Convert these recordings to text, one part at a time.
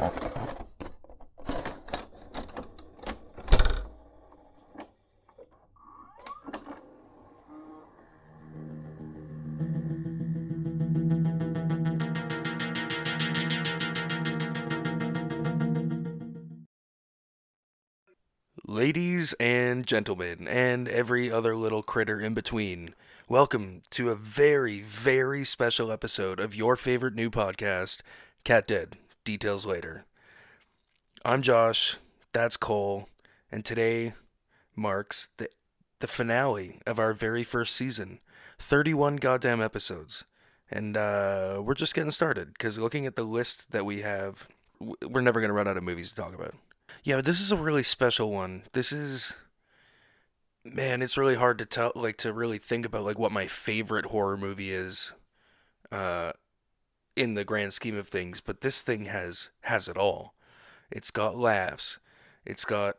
Ladies and gentlemen, and every other little critter in between, welcome to a very, very special episode of your favorite new podcast, Cat Dead. Details later. I'm Josh, that's Cole, and today marks the, the finale of our very first season 31 goddamn episodes. And uh, we're just getting started because looking at the list that we have, we're never going to run out of movies to talk about. Yeah, but this is a really special one. This is man, it's really hard to tell like to really think about like what my favorite horror movie is uh in the grand scheme of things, but this thing has has it all. It's got laughs. It's got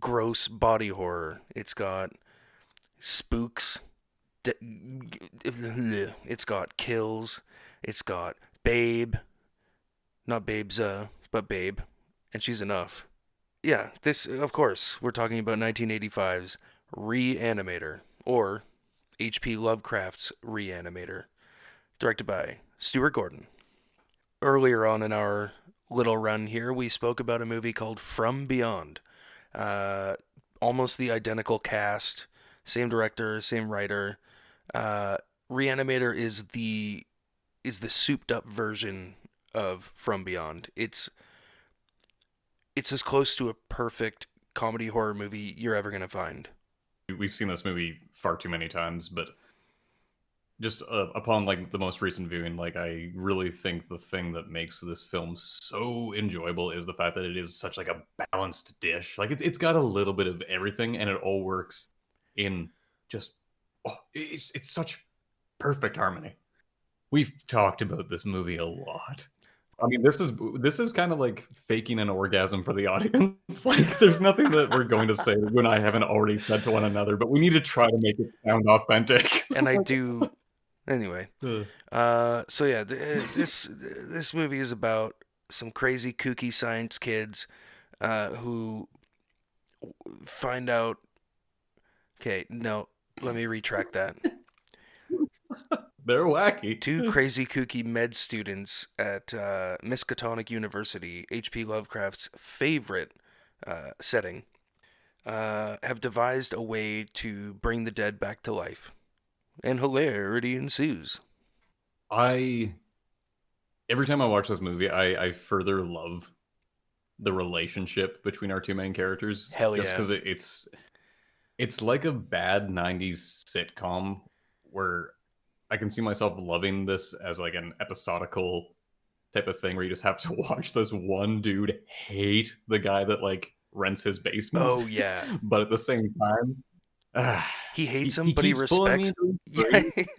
gross body horror. It's got spooks. It's got kills. It's got babe. Not babes uh, but babe. And she's enough yeah, this, of course, we're talking about 1985's Reanimator, or H.P. Lovecraft's Reanimator, directed by Stuart Gordon. Earlier on in our little run here, we spoke about a movie called From Beyond. Uh, almost the identical cast, same director, same writer. Uh, Reanimator is the is the souped up version of From Beyond. It's it's as close to a perfect comedy horror movie you're ever to find. We've seen this movie far too many times, but just uh, upon like the most recent viewing, like I really think the thing that makes this film so enjoyable is the fact that it is such like a balanced dish. Like it's it's got a little bit of everything, and it all works in just oh, it's it's such perfect harmony. We've talked about this movie a lot. I mean, this is this is kind of like faking an orgasm for the audience. like, there's nothing that we're going to say that you and I haven't already said to one another, but we need to try to make it sound authentic. and I do. Anyway, uh, so yeah, this this movie is about some crazy kooky science kids uh, who find out. Okay, no, let me retract that. They're wacky. Two crazy kooky med students at uh, Miskatonic University, H.P. Lovecraft's favorite uh, setting, uh, have devised a way to bring the dead back to life. And hilarity ensues. I. Every time I watch this movie, I, I further love the relationship between our two main characters. Hell yeah. Just because it, it's. It's like a bad 90s sitcom where I can see myself loving this as like an episodical type of thing where you just have to watch this one dude hate the guy that like rents his basement. Oh yeah. but at the same time, he hates him, he but he respects. Yeah.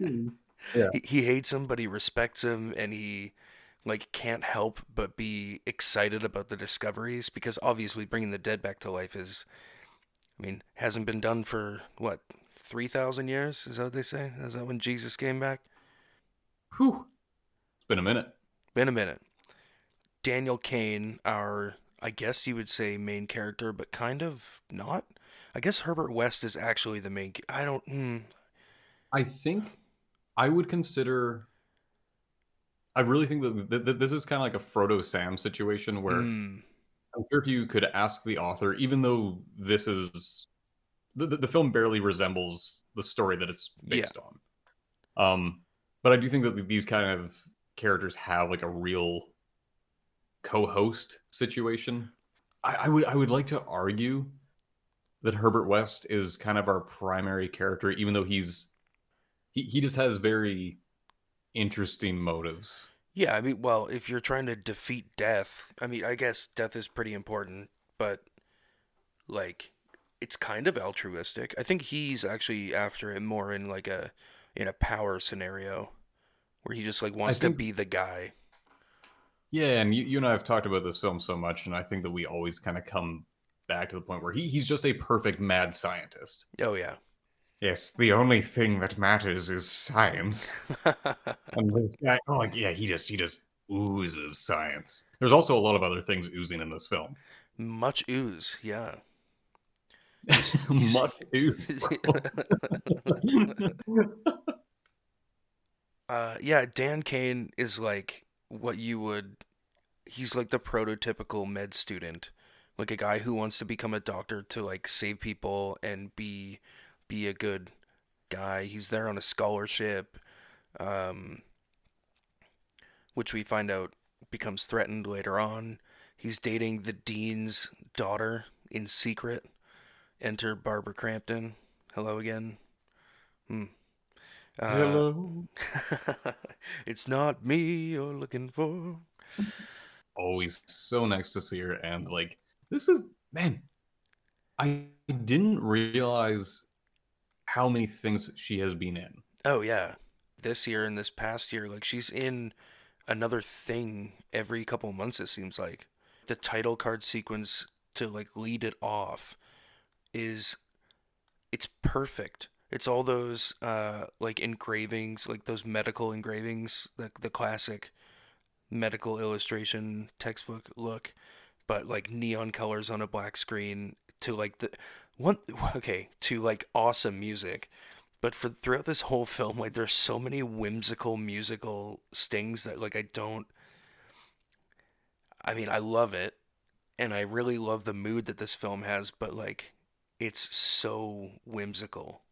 yeah. He, he hates him, but he respects him, and he like can't help but be excited about the discoveries because obviously bringing the dead back to life is, I mean, hasn't been done for what 3,000 years? Is that what they say? Is that when Jesus came back? Whew. It's been a minute. Been a minute. Daniel Cain, our, I guess you would say main character, but kind of not. I guess Herbert West is actually the main. I don't. Hmm. I think I would consider. I really think that, this is kind of like a Frodo Sam situation where mm. I'm sure if you could ask the author, even though this is the, the, film barely resembles the story that it's based yeah. on. Um, but I do think that these kind of characters have like a real co-host situation. I, I would I would like to argue that Herbert West is kind of our primary character, even though he's he, he just has very interesting motives. Yeah, I mean, well, if you're trying to defeat death, I mean, I guess death is pretty important, but like it's kind of altruistic. I think he's actually after it more in like a in a power scenario where he just like wants think, to be the guy. Yeah, and you, you and I have talked about this film so much, and I think that we always kind of come back to the point where he, he's just a perfect mad scientist. Oh yeah. Yes, the only thing that matters is science. and this guy, oh yeah, he just he just oozes science. There's also a lot of other things oozing in this film. Much ooze, yeah. Much ooze. uh, yeah, Dan Cain is like what you would. He's like the prototypical med student, like a guy who wants to become a doctor to like save people and be be a good guy. He's there on a scholarship, um, which we find out becomes threatened later on. He's dating the dean's daughter in secret. Enter Barbara Crampton. Hello again. Hmm. Uh, Hello. it's not me you're looking for. Always so nice to see her, and like this is man. I didn't realize how many things she has been in. Oh yeah, this year and this past year, like she's in another thing every couple months. It seems like the title card sequence to like lead it off is it's perfect. It's all those uh, like engravings, like those medical engravings, like the classic medical illustration textbook look, but like neon colors on a black screen to like the one okay to like awesome music. But for throughout this whole film, like there's so many whimsical musical stings that like I don't. I mean, I love it, and I really love the mood that this film has, but like it's so whimsical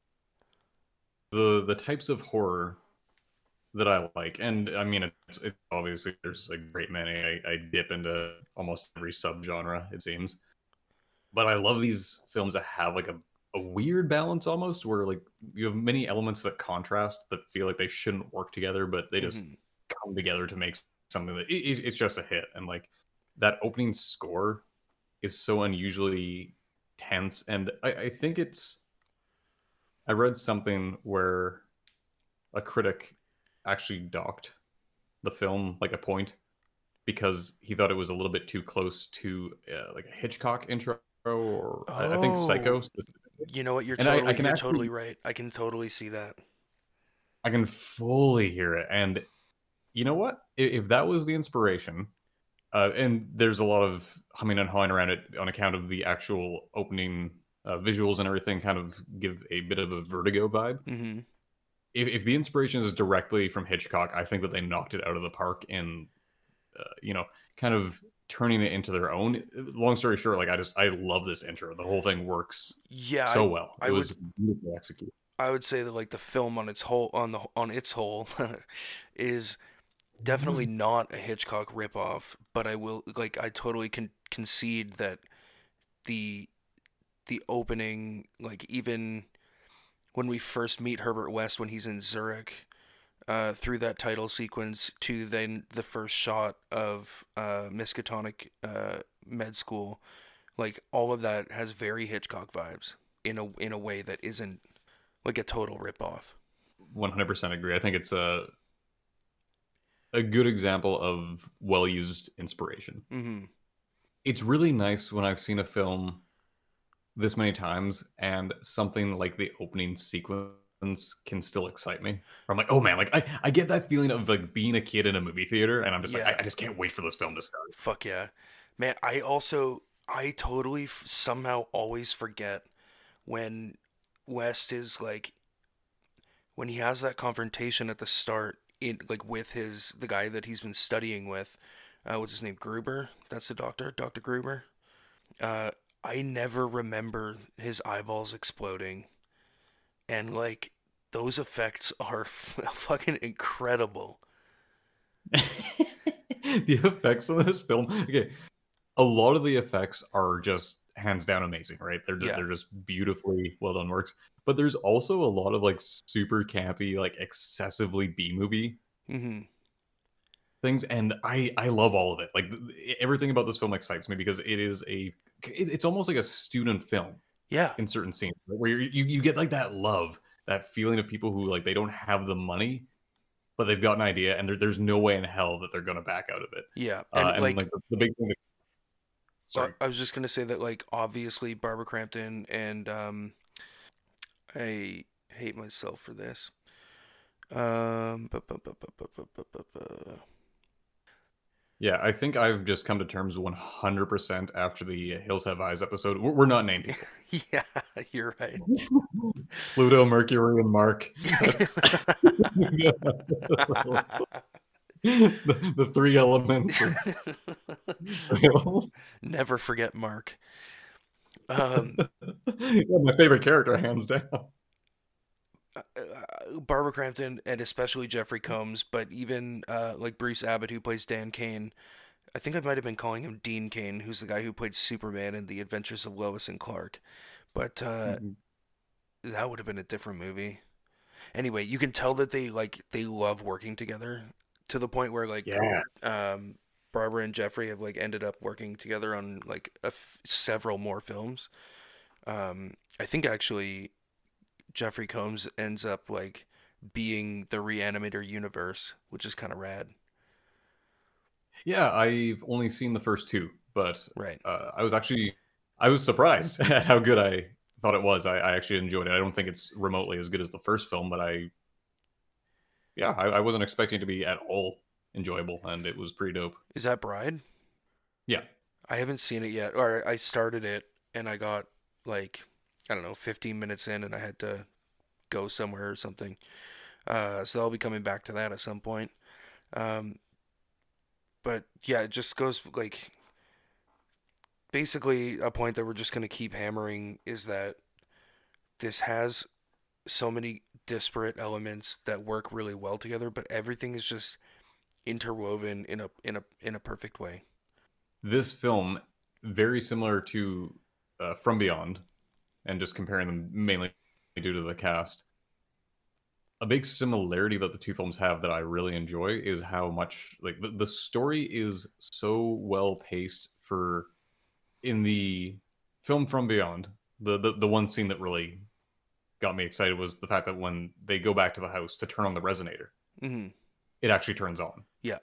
the the types of horror that I like, and I mean, it's, it's obviously there's a great many. I, I dip into almost every subgenre, it seems, but I love these films that have like a a weird balance almost, where like you have many elements that contrast that feel like they shouldn't work together, but they just mm-hmm. come together to make something that it, it's just a hit. And like that opening score is so unusually tense, and I, I think it's I read something where a critic actually docked the film like a point because he thought it was a little bit too close to uh, like a Hitchcock intro or oh, I think Psycho. You know what? You're, totally, I, I can you're actually, totally right. I can totally see that. I can fully hear it. And you know what? If, if that was the inspiration, uh, and there's a lot of humming and hawing around it on account of the actual opening uh, visuals and everything kind of give a bit of a vertigo vibe. Mm-hmm. If, if the inspiration is directly from Hitchcock, I think that they knocked it out of the park in, uh, you know, kind of turning it into their own. Long story short, like I just I love this intro. The whole thing works yeah so well. I, it I was would, beautifully executed. I would say that like the film on its whole on the on its whole is definitely mm-hmm. not a Hitchcock ripoff, but I will like I totally can concede that the the opening, like even when we first meet Herbert West when he's in Zurich, uh, through that title sequence to then the first shot of uh, Miskatonic uh, Med School, like all of that has very Hitchcock vibes in a in a way that isn't like a total ripoff. One hundred percent agree. I think it's a a good example of well used inspiration. Mm-hmm. It's really nice when I've seen a film this many times and something like the opening sequence can still excite me. I'm like, oh man, like I, I get that feeling of like being a kid in a movie theater, and I'm just yeah. like, I, I, just can't wait for this film to start. Fuck yeah, man! I also, I totally f- somehow always forget when West is like, when he has that confrontation at the start in like with his the guy that he's been studying with, uh, what's his name, Gruber? That's the doctor, Doctor Gruber. Uh, I never remember his eyeballs exploding. And like those effects are fucking incredible. the effects of this film, okay, a lot of the effects are just hands down amazing, right? They're just, yeah. they're just beautifully well done works. But there's also a lot of like super campy, like excessively B movie mm-hmm. Things, and I I love all of it. Like everything about this film excites me because it is a it's almost like a student film. Yeah. In certain scenes where you you get like that love, that feeling of people who like they don't have the money, but they've got an idea and there, there's no way in hell that they're going to back out of it. Yeah. And, uh, and like, like the, the, big thing that, Sorry. I was just going to say that like obviously Barbara Crampton and um I hate myself for this. Um Yeah, I think I've just come to terms 100% after the Hills Have Eyes episode. We're, we're not named people. yeah, you're right. Pluto, Mercury, and Mark. the, the three elements. Of... Never forget Mark. Um, yeah, my favorite character, hands down. Barbara Crampton and especially Jeffrey Combs, but even uh, like Bruce Abbott, who plays Dan Cain. I think I might have been calling him Dean Cain, who's the guy who played Superman in The Adventures of Lois and Clark. But uh, mm-hmm. that would have been a different movie. Anyway, you can tell that they like they love working together to the point where like yeah. um, Barbara and Jeffrey have like ended up working together on like several more films. Um, I think actually Jeffrey Combs ends up like being the Reanimator universe, which is kind of rad. Yeah, I've only seen the first two, but right. Uh, I was actually I was surprised at how good I thought it was. I, I, actually enjoyed it. I don't think it's remotely as good as the first film, but I yeah, I, I wasn't expecting to be at all enjoyable, and it was pretty dope. Is that Bride? Yeah, I haven't seen it yet, or I started it and I got like I don't know, 15 minutes in, and I had to go somewhere or something. Uh, so I'll be coming back to that at some point. Um, but yeah, it just goes like basically a point that we're just going to keep hammering is that this has so many disparate elements that work really well together, but everything is just interwoven in a in a in a perfect way. This film, very similar to uh, From Beyond, and just comparing them mainly due to the cast. A big similarity that the two films have that I really enjoy is how much like the, the story is so well paced for in the film From Beyond. The, the the one scene that really got me excited was the fact that when they go back to the house to turn on the resonator, mm-hmm. it actually turns on. Yeah.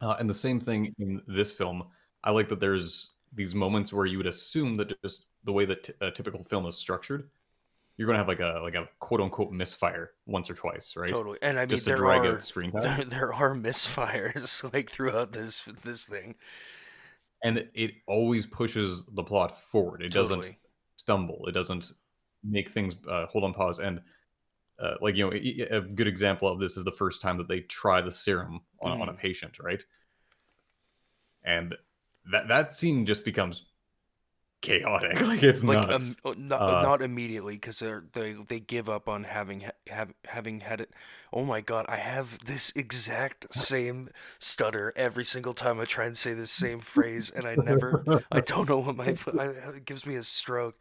Uh, and the same thing in this film. I like that there's these moments where you would assume that just the way that t- a typical film is structured, you're going to have like a like a quote unquote misfire once or twice, right? Totally. And I mean, just to drag are, out screen time. There, there are misfires like throughout this this thing, and it always pushes the plot forward. It totally. doesn't stumble. It doesn't make things uh, hold on pause and. Uh, like you know, a good example of this is the first time that they try the serum on, mm. on a mm. patient, right? And that that scene just becomes chaotic. Like it's like, nuts. Um, not, uh, not immediately because they they they give up on having have having had it. Oh my god, I have this exact same stutter every single time I try and say the same phrase, and I never. I don't know what my I, it gives me a stroke.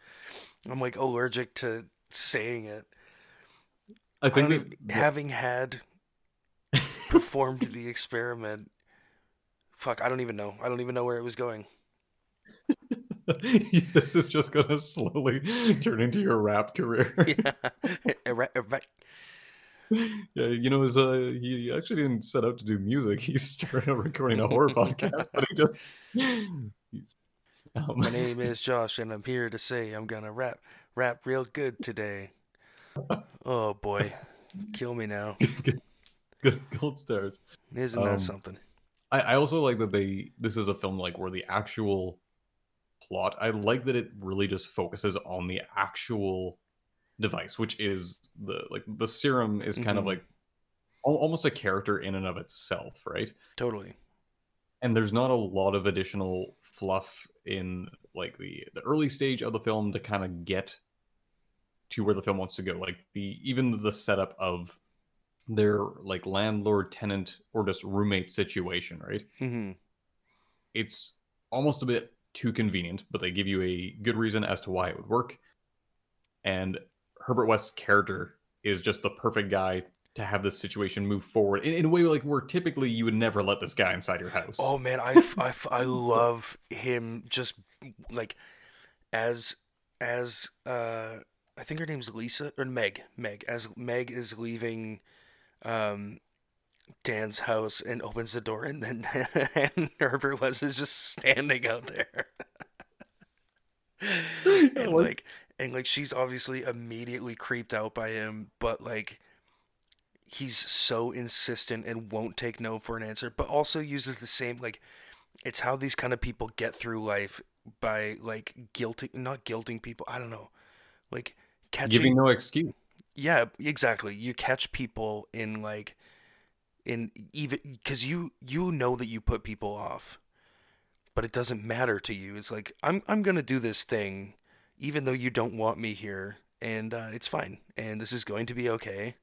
I'm like allergic to saying it. I think I even, having had performed the experiment fuck, I don't even know. I don't even know where it was going. this is just gonna slowly turn into your rap career. yeah. yeah, you know, his, uh, he actually didn't set out to do music. He started recording a horror podcast, but he just. Um... My name is Josh, and I'm here to say I'm gonna rap, rap real good today. Oh boy, kill me now. good, gold stars. Isn't um, that something? I, I also like that they this is a film like where the actual plot I like that it really just focuses on the actual device, which is the like the serum is kind mm-hmm. of like almost a character in and of itself, right? Totally. And there's not a lot of additional fluff in like the the early stage of the film to kind of get to where the film wants to go. Like the even the setup of their like landlord tenant or just roommate situation, right? Mm-hmm. It's almost a bit too convenient, but they give you a good reason as to why it would work. And Herbert West's character is just the perfect guy to have this situation move forward in, in, a way like where typically you would never let this guy inside your house. Oh man, I, I, I love him just like as as uh I think her name's Lisa or Meg. Meg as Meg is leaving um, Dan's house and opens the door, and then and Herbert West is just standing out there. and like and like she's obviously immediately creeped out by him, but like he's so insistent and won't take no for an answer, but also uses the same like it's how these kind of people get through life by like guilting not guilting people. I don't know. Like catching Giving no excuse. Yeah, exactly. You catch people in like in even cuz you you know that you put people off. But it doesn't matter to you. It's like I'm I'm to do this thing even though you don't want me here and uh, it's fine and this is going to be okay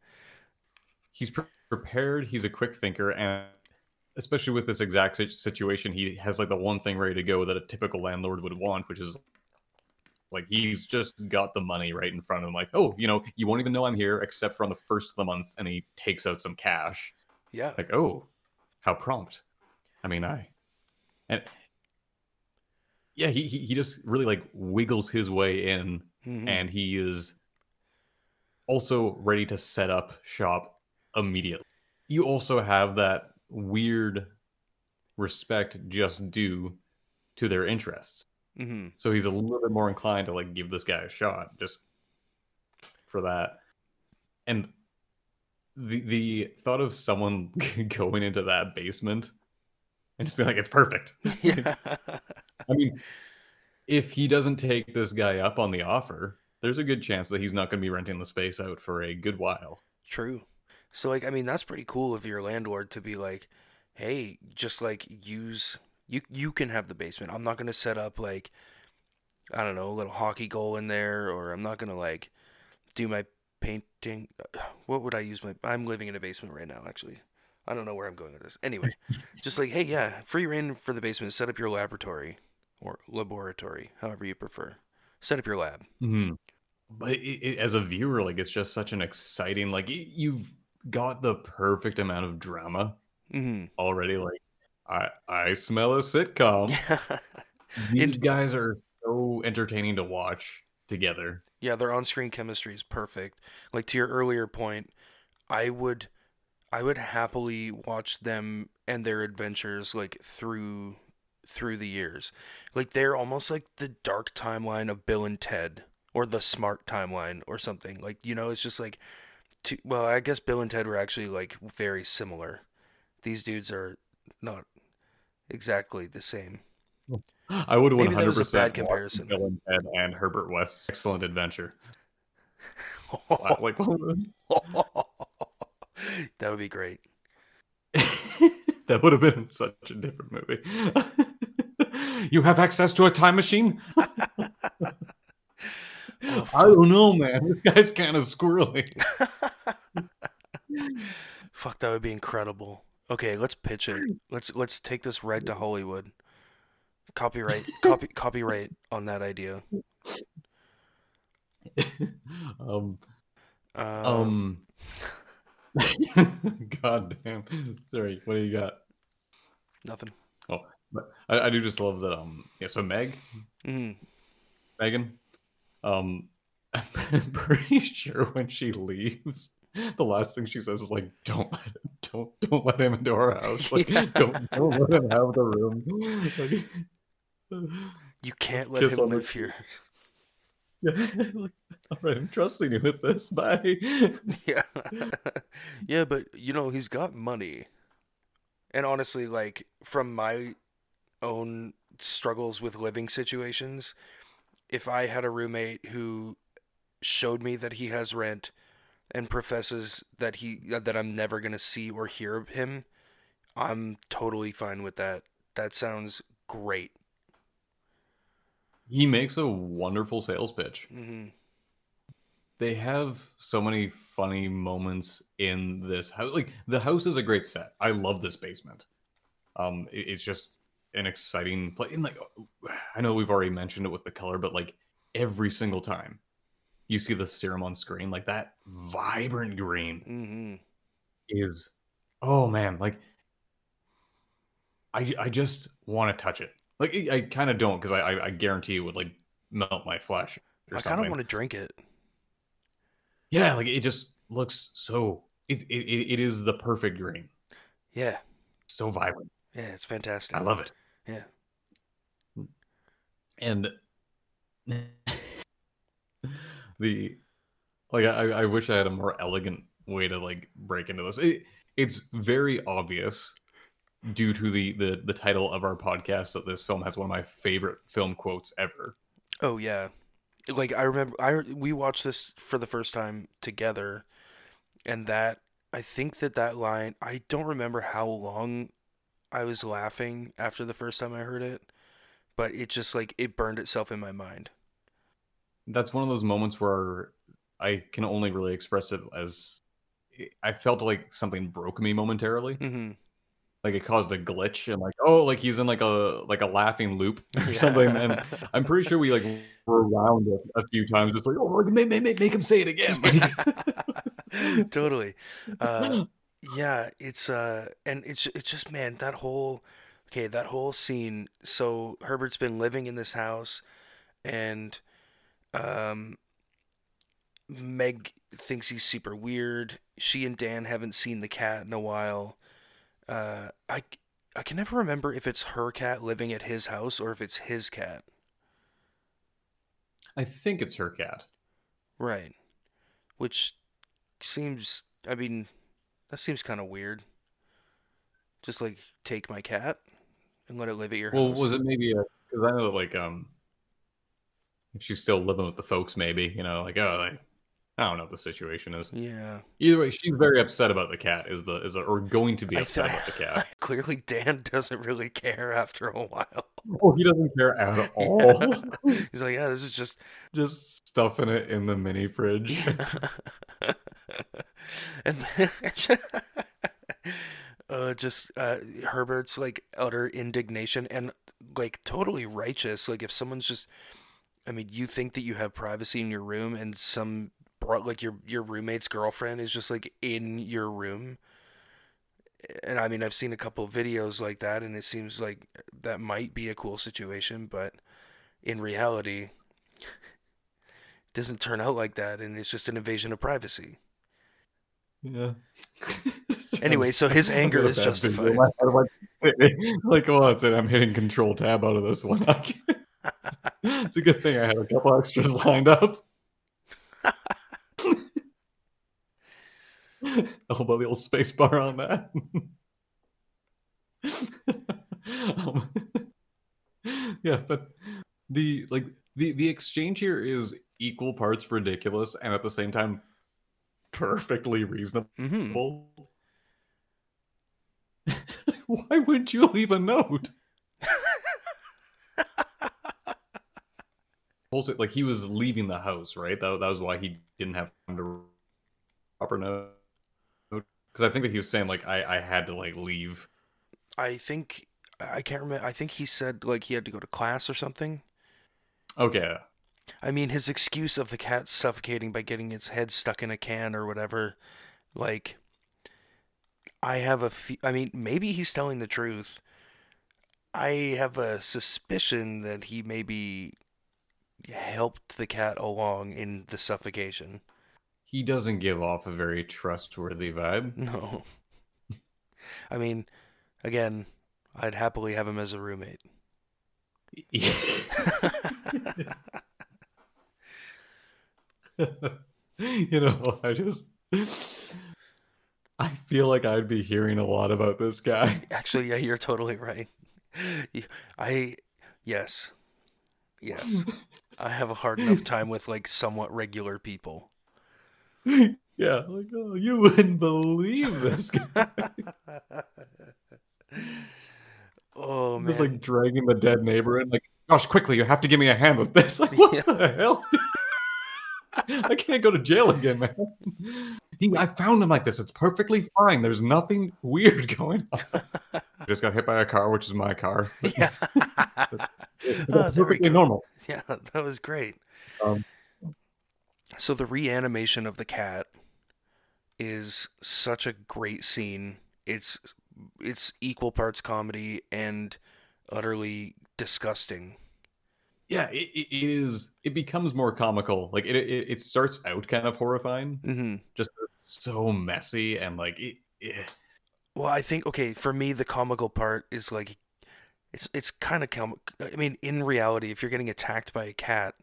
he's pre- prepared he's a quick thinker and especially with this exact situation he has like the one thing ready to go that a typical landlord would want which is like he's just got the money right in front of him like oh you know you won't even know i'm here except for on the first of the month and he takes out some cash yeah like oh how prompt i mean i and yeah he he, he just really like wiggles his way in mm-hmm. and he is also ready to set up shop immediately. You also have that weird respect just due to their interests. Mm-hmm. So he's a little bit more inclined to like give this guy a shot just for that. And the the thought of someone going into that basement and just being like, it's perfect. Yeah. I mean, if he doesn't take this guy up on the offer, there's a good chance that he's not going to be renting the space out for a good while. True. So like I mean that's pretty cool of your landlord to be like, "Hey, just like use you you can have the basement. I'm not going to set up like I don't know, a little hockey goal in there or I'm not going to like do my painting what would I use my I'm living in a basement right now actually. I don't know where I'm going with this. Anyway, just like, hey, yeah, free reign for the basement. Set up your laboratory or laboratory, however you prefer. Set up your lab. Mm-hmm. But it, it, as a viewer, like it's just such an exciting, like it, you've got the perfect amount of drama mm-hmm. already. Like I, I smell a sitcom. These guys are so entertaining to watch together. Yeah, their on-screen chemistry is perfect. Like to your earlier point, I would I would happily watch them and their adventures like through through the years. Like they're almost like the dark timeline of Bill and Ted or the smart timeline or something. Like, you know, it's just like to, well, I guess Bill and Ted were actually like very similar. These dudes are not exactly the same. I would 100% comparison. Bill and and Herbert West's excellent adventure. like that would be great. that would have been such a different movie. you have access to a time machine? oh, I don't know, man. This guy's kind of squirrely. Fuck, that would be incredible. Okay, let's pitch it. Let's let's take this right to Hollywood. Copyright, copy, copyright on that idea. um, um, um God damn. Sorry, what do you got? Nothing. Oh, but I, I do just love that. Um, yeah. So Meg, mm-hmm. Megan, um, I'm pretty sure when she leaves, the last thing she says is like, "Don't let him, don't don't let him into our house. Like, yeah. don't don't let him have the room. Like, you can't let him live here." All right, I'm trusting you with this. Bye. yeah, yeah, but you know he's got money, and honestly, like from my own struggles with living situations, if I had a roommate who showed me that he has rent and professes that he uh, that I'm never gonna see or hear of him, I'm totally fine with that. That sounds great. He makes a wonderful sales pitch. Mm-hmm. They have so many funny moments in this house. Like the house is a great set. I love this basement. Um, it, it's just an exciting play. And like, I know we've already mentioned it with the color, but like every single time you see the serum on screen, like that vibrant green mm-hmm. is, oh man, like I I just want to touch it. Like I kind of don't because I, I, I guarantee it would like melt my flesh. I kind of want to drink it. Yeah, like it just looks so. It, it it is the perfect green. Yeah. So vibrant. Yeah, it's fantastic. I love it. Yeah. And the like I, I wish I had a more elegant way to like break into this. It, it's very obvious due to the, the the title of our podcast that this film has one of my favorite film quotes ever. Oh yeah, like I remember I we watched this for the first time together, and that I think that that line I don't remember how long I was laughing after the first time I heard it, but it just like it burned itself in my mind. That's one of those moments where I can only really express it as I felt like something broke me momentarily. Mm-hmm. Like it caused a glitch and like oh like he's in like a like a laughing loop or yeah. something and I'm pretty sure we like were around it a few times just like oh make, make, make him say it again totally uh, yeah it's uh and it's it's just man that whole okay that whole scene so Herbert's been living in this house and um Meg thinks he's super weird. She and Dan haven't seen the cat in a while. Uh, I I can never remember if it's her cat living at his house or if it's his cat. I think it's her cat. Right. Which seems I mean that seems kind of weird. Just like take my cat and let it live at your well, house. Well, was it maybe a cuz I know like um if she's still living with the folks maybe, you know, like oh like I don't know what the situation is. Yeah. Either way, she's very upset about the cat. Is the is or going to be upset about the cat. Clearly, Dan doesn't really care after a while. Oh, he doesn't care at all. Yeah. He's like, yeah, this is just just stuffing it in the mini fridge. and uh, just uh, Herbert's like utter indignation and like totally righteous. Like if someone's just I mean, you think that you have privacy in your room, and some brought like your your roommate's girlfriend is just like in your room. And i mean i've seen a couple of videos like that and it seems like that might be a cool situation but in reality it doesn't turn out like that and it's just an invasion of privacy. Yeah. Anyway so his anger is justified. Like well that's it i'm hitting control tab out of this one. It's a good thing i had a couple extras lined up elbow the old space bar on that. um, yeah, but the like the the exchange here is equal parts ridiculous and at the same time perfectly reasonable. Mm-hmm. Why would you leave a note? like he was leaving the house, right? That, that was why he didn't have time to proper note because I think that he was saying like I I had to like leave. I think I can't remember. I think he said like he had to go to class or something. Okay. I mean, his excuse of the cat suffocating by getting its head stuck in a can or whatever, like, I have a. Fe- I mean, maybe he's telling the truth. I have a suspicion that he maybe helped the cat along in the suffocation he doesn't give off a very trustworthy vibe. No. I mean, again, I'd happily have him as a roommate. you know, I just I feel like I'd be hearing a lot about this guy. Actually, yeah, you're totally right. I yes. Yes. I have a hard enough time with like somewhat regular people. yeah, like oh, you wouldn't believe this guy. oh man, just like dragging the dead neighbor in, like, gosh, quickly, you have to give me a hand with this. Like, what yeah. the hell? I can't go to jail again, man. He, I found him like this. It's perfectly fine. There's nothing weird going on. I just got hit by a car, which is my car. Yeah, oh, perfectly normal. Yeah, that was great. Um, so the reanimation of the cat is such a great scene. It's it's equal parts comedy and utterly disgusting. Yeah, it, it is. It becomes more comical. Like it, it, it starts out kind of horrifying, mm-hmm. just so messy and like it, it. Well, I think okay for me the comical part is like it's it's kind of com- I mean, in reality, if you're getting attacked by a cat,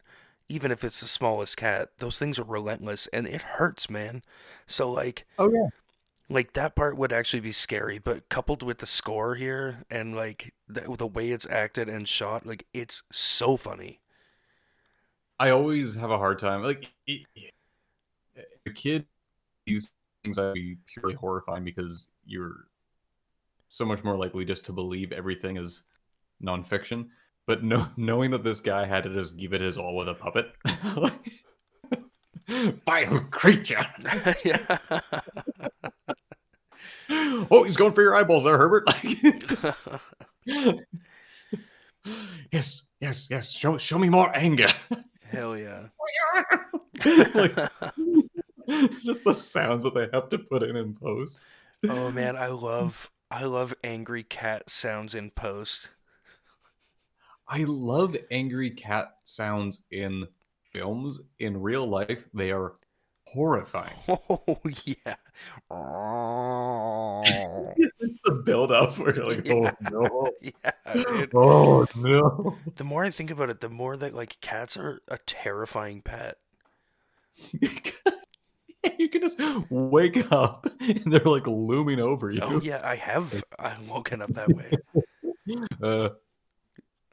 even if it's the smallest cat, those things are relentless and it hurts, man. So like Oh yeah. like that part would actually be scary, but coupled with the score here and like the, the way it's acted and shot, like it's so funny. I always have a hard time like it, a kid these things I'd be purely horrifying because you're so much more likely just to believe everything is nonfiction. But no, knowing that this guy had to just give it his all with a puppet, vile creature. yeah. oh, he's going for your eyeballs there, Herbert. yes, yes, yes. Show, show me more anger. Hell yeah. like, just the sounds that they have to put in in post. Oh man, I love I love angry cat sounds in post. I love angry cat sounds in films. In real life, they are horrifying. Oh yeah. it's the build up where you're like, oh no. yeah. Oh no. The more I think about it, the more that like cats are a terrifying pet. you can just wake up and they're like looming over you. Oh yeah, I have I've woken up that way. Uh,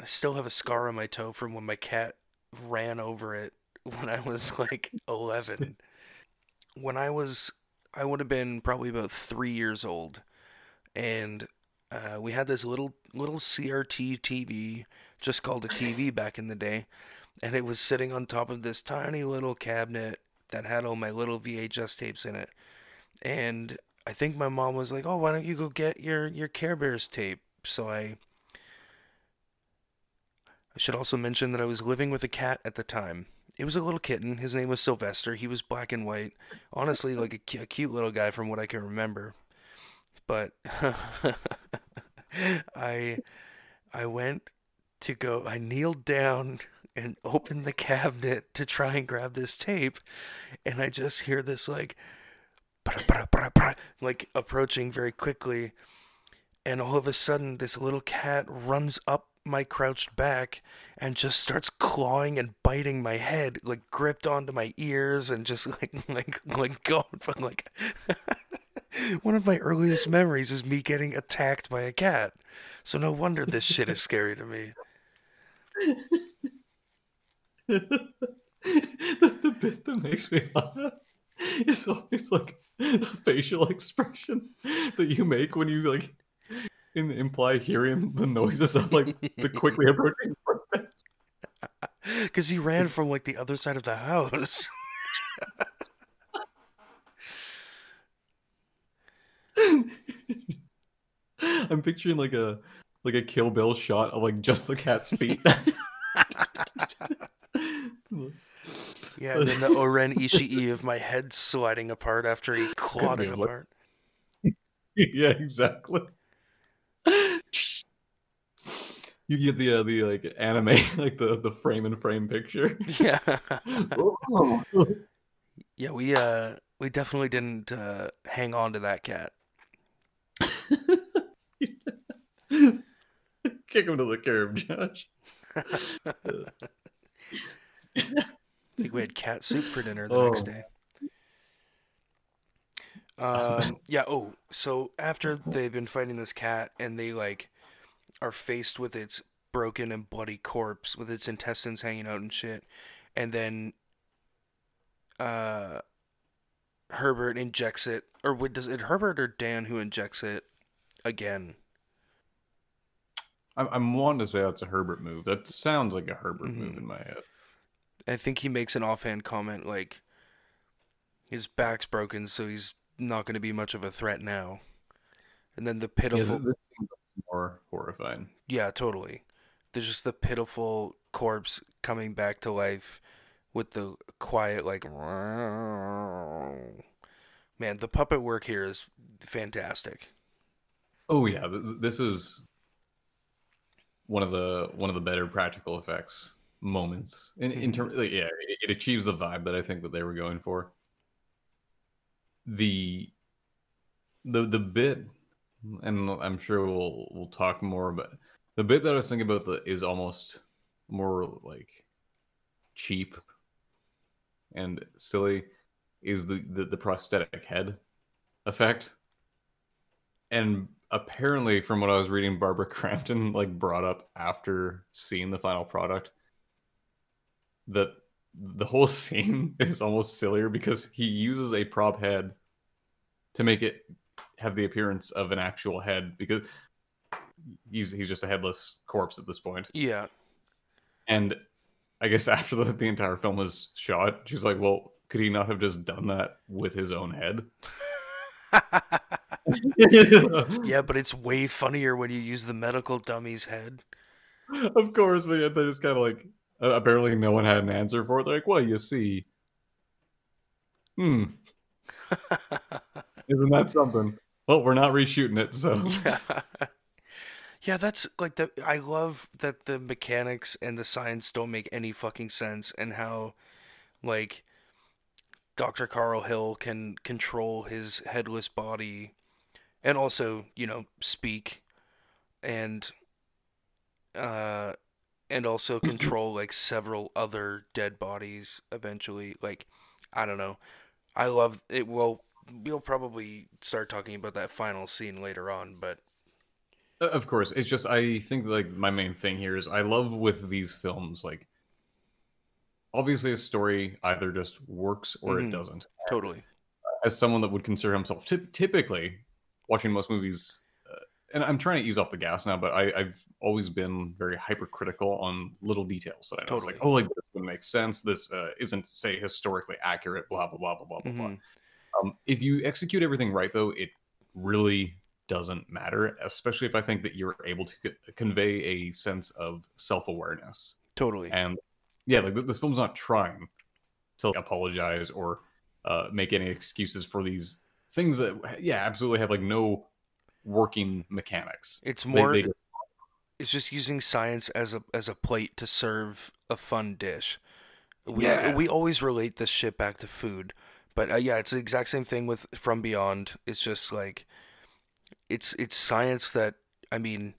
I still have a scar on my toe from when my cat ran over it when I was like 11. When I was, I would have been probably about three years old, and uh, we had this little little CRT TV, just called a TV back in the day, and it was sitting on top of this tiny little cabinet that had all my little VHS tapes in it, and I think my mom was like, "Oh, why don't you go get your your Care Bears tape?" So I I should also mention that I was living with a cat at the time. It was a little kitten. His name was Sylvester. He was black and white. Honestly, like a, a cute little guy from what I can remember. But I I went to go I kneeled down and opened the cabinet to try and grab this tape and I just hear this like like approaching very quickly and all of a sudden this little cat runs up my crouched back and just starts clawing and biting my head like gripped onto my ears and just like like like going from like one of my earliest memories is me getting attacked by a cat. So no wonder this shit is scary to me. The, the bit that makes me laugh is always like the facial expression that you make when you like in, imply hearing the noises of like the quickly approaching footsteps. because he ran from like the other side of the house I'm picturing like a like a Kill Bill shot of like just the cat's feet. yeah and then the O-Ren Ishii of my head sliding apart after he clawed it apart yeah, exactly. You get the uh, the like anime like the the frame and frame picture. yeah Yeah, we uh we definitely didn't uh hang on to that cat. Kick him to the curb, Josh. I think we had cat soup for dinner the next Oh. day. Um yeah, oh, so after they've been fighting this cat and they like are faced with its broken and bloody corpse with its intestines hanging out and shit, and then uh Herbert injects it or what does it Herbert or Dan who injects it again? I'm, I'm wanting to say that's a Herbert move. That sounds like a Herbert move Mhm. in my head. I think he makes an offhand comment like his back's broken, so he's not going to be much of a threat now. And then the pitiful, seems more horrifying. yeah, totally. There's just the pitiful corpse coming back to life with the quiet like man, the puppet work here is fantastic. Oh yeah, th- th- this is one of the one of the better practical effects moments in in Mhm. terms. Like, yeah, it, it achieves the vibe that I think that they were going for. The the the bit, and I'm sure we'll we'll talk more, but the bit that I was thinking about the, is almost more like cheap and silly is the, the, the prosthetic head effect. And apparently, from what I was reading, Barbara Crampton like brought up after seeing the final product that the whole scene is almost sillier because he uses a prop head to make it have the appearance of an actual head because he's he's just a headless corpse at this point. Yeah. And I guess after the, the entire film was shot, she's like, "Well, could he not have just done that with his own head?" yeah, but it's way funnier when you use the medical dummy's head. Of course, but yet they just kind of like uh, apparently no one had an answer for it. They're like, well, you see, hmm, isn't that something? Well, we're not reshooting it, so yeah. Yeah, that's like the I love that the mechanics and the science don't make any fucking sense and how like Dr. Carl Hill can control his headless body and also, you know, speak and uh and also control like several other dead bodies eventually. Like I don't know. I love it well we'll probably start talking about that final scene later on, but uh, of course, it's just I think like my main thing here is I love with these films like obviously a story either just works or mm-hmm. it doesn't. Totally. As someone that would consider himself t- typically watching most movies, and I'm trying to ease off the gas now, but I, have always been very hypercritical on little details that I know. Totally. Like, oh, like this would make sense. This uh, isn't say historically accurate. Blah blah blah blah blah mm-hmm. blah. Um, if you execute everything right, though, it really doesn't matter, especially if I think that you're able to convey a sense of self awareness. Totally. And yeah, like this film's not trying to like, apologize or uh, make any excuses for these things that, yeah, absolutely have like no working mechanics. It's more. They, they. It's just using science as a as a plate to serve a fun dish. We, yeah. we always relate this shit back to food, but uh, yeah, it's the exact same thing with From Beyond. It's just like it's it's science that I mean,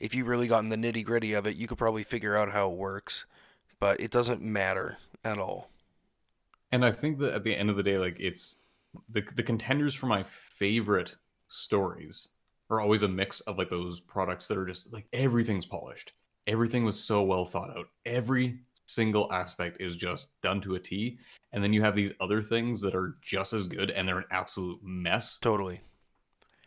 if you really got in the nitty gritty of it, you could probably figure out how it works, but it doesn't matter at all. And I think that at the end of the day, like it's the the contenders for my favorite stories are always a mix of like those products that are just like everything's polished, everything was so well thought out, every single aspect is just done to a T, and then you have these other things that are just as good and they're an absolute mess. Totally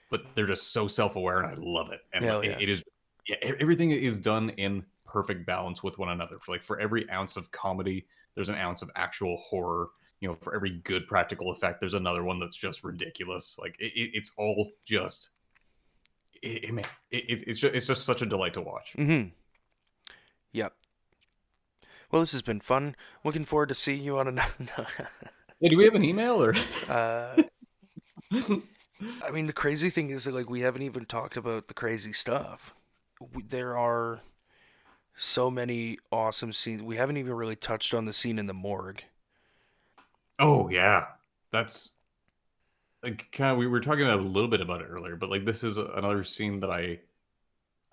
but they're just so self-aware and I love it. And it, yeah. it is yeah, everything is done in perfect balance with one another. For like for every ounce of comedy, there's an ounce of actual horror. You know, for every good practical effect, there's another one that's just ridiculous. Like it, it's all just it, it, it, it's just it's just such a delight to watch. Mm-hmm. Yep. Well, this has been fun. Looking forward to seeing you on another. yeah, do we have an email or? uh, I mean, the crazy thing is that like we haven't even talked about the crazy stuff. There are so many awesome scenes. We haven't even really touched on the scene in the morgue. Oh yeah, that's like kind of we were talking a little bit about it earlier, but like this is another scene that I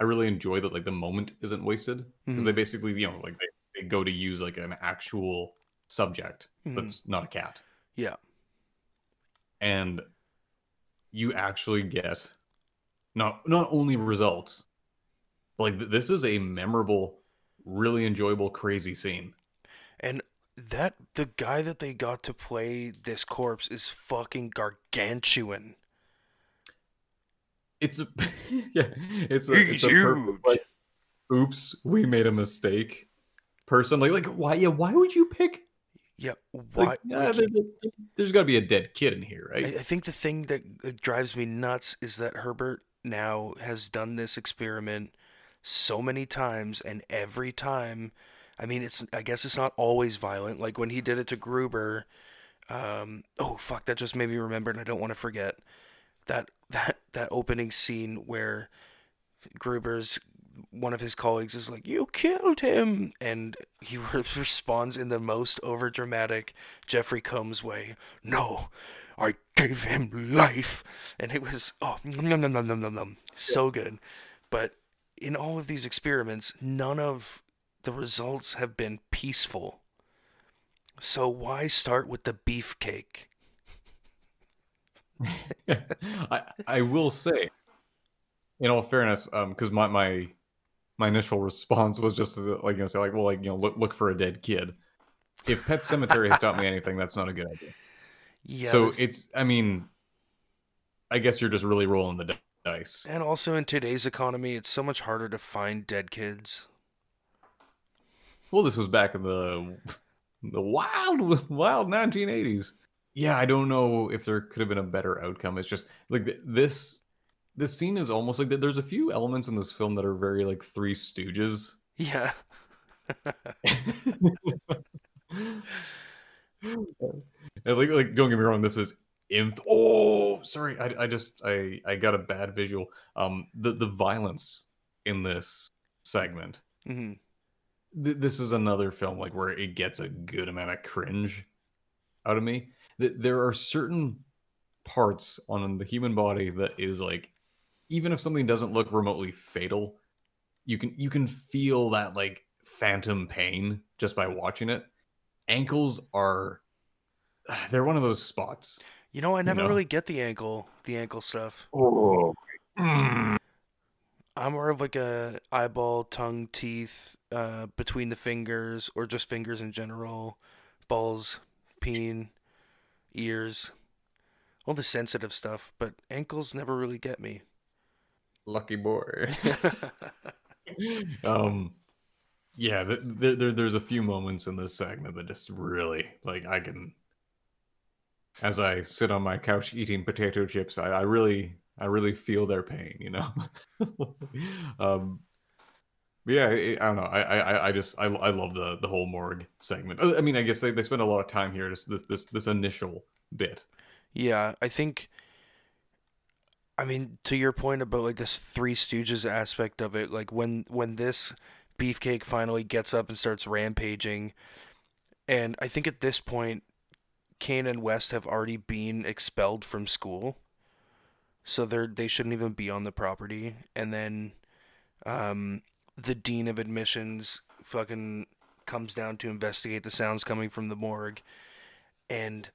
I really enjoy that like the moment isn't wasted because mm-hmm. they basically you know like they, they go to use like an actual subject mm-hmm. that's not a cat. Yeah. And you actually get not not only results, like this is a memorable, really enjoyable, crazy scene. And that the guy that they got to play this corpse is fucking gargantuan. It's a yeah, it's a, it's a perfect, like, oops, we made a mistake. Personally, like why yeah, why would you pick yeah, why? Like, like, there, there's got to be a dead kid in here, right? I, I think the thing that drives me nuts is that Herbert now has done this experiment so many times, and every time, I mean, it's I guess it's not always violent. Like when he did it to Gruber. Um, oh fuck, that just made me remember, and I don't want to forget that that that opening scene where Gruber's one of his colleagues is like, "You killed him," and he responds in the most overdramatic Jeffrey Combs way, "No, I gave him life," and it was oh, nom, nom, nom, nom, nom, nom. so good. But in all of these experiments, none of the results have been peaceful. So why start with the beefcake? I I will say, in all fairness, um, because my my my initial response was just like you know say like well like you know look look for a dead kid. If Pet Sematary has taught me anything, that's not a good idea. Yeah. So it's I mean, I guess you're just really rolling the dice. And also in today's economy, it's so much harder to find dead kids. Well, this was back in the the wild wild 1980s. Yeah, I don't know if there could have been a better outcome. It's just like this this scene is almost like there's a few elements in this film that are very like Three Stooges. Yeah. like, like, don't get me wrong, this is inf. Oh, sorry, I, I just I I got a bad visual. Um, the the violence in this segment. Mm-hmm. Th- this is another film like where it gets a good amount of cringe out of me. That there are certain parts on the human body that is like even if something doesn't look remotely fatal, you can you can feel that like phantom pain just by watching it. Ankles are they're one of those spots. You know, I never you know? really get the ankle the ankle stuff. Oh. I'm more of like a eyeball, tongue, teeth, uh, between the fingers, or just fingers in general, balls, peen, ears, all the sensitive stuff. But ankles never really get me lucky boy. um, yeah, there, there, there's a few moments in this segment that just really like I can, as I sit on my couch eating potato chips, I, I really, I really feel their pain, you know. um, yeah, I, don't know. I, I, I just, I, I love the the whole morgue segment. I mean, I guess they, they spend a lot of time here. Just this, this, this initial bit. Yeah, I think I mean, to your point about like this Three Stooges aspect of it, like when when this beefcake finally gets up and starts rampaging, and I think at this point, Cain and West have already been expelled from school, so they're they shouldn't even be on the property. And then, um, the dean of admissions fucking comes down to investigate the sounds coming from the morgue, and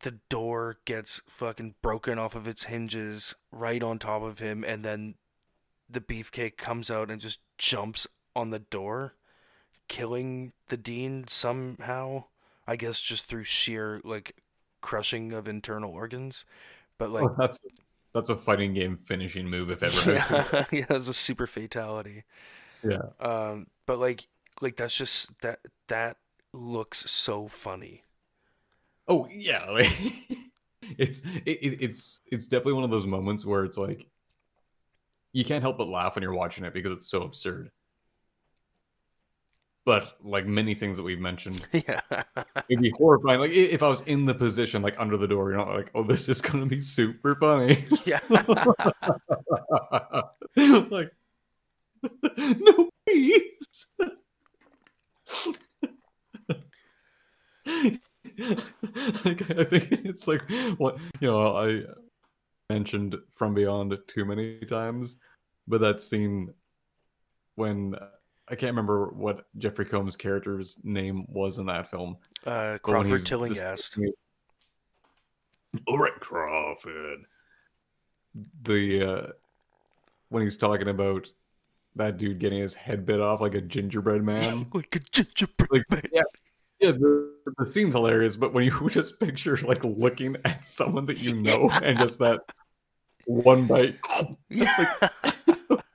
the door gets fucking broken off of its hinges right on top of him, and then the beefcake comes out and just jumps on the door, killing the dean somehow. I guess just through sheer like crushing of internal organs. But like oh, that's that's a fighting game finishing move if ever. Yeah, yeah, it's a super fatality. Yeah. Um, but like like that's just that that looks so funny. Oh yeah, like, it's it, it's it's definitely one of those moments where it's like you can't help but laugh when you're watching it because it's so absurd. But like many things that we've mentioned, yeah, it'd be horrifying. Like if I was in the position, like under the door, you're not like, oh, this is gonna be super funny. Yeah, like no, please. like, I think it's like what you know. I mentioned from beyond too many times, but that scene when I can't remember what Jeffrey Combs' character's name was in that film. Uh, Crawford Tillinghast. All right, Crawford. The uh, when he's talking about that dude getting his head bit off like a gingerbread man, like a gingerbread like, man. Yeah, yeah, the, the scene's hilarious, but when you just picture like looking at someone that you know and just that one bite, like,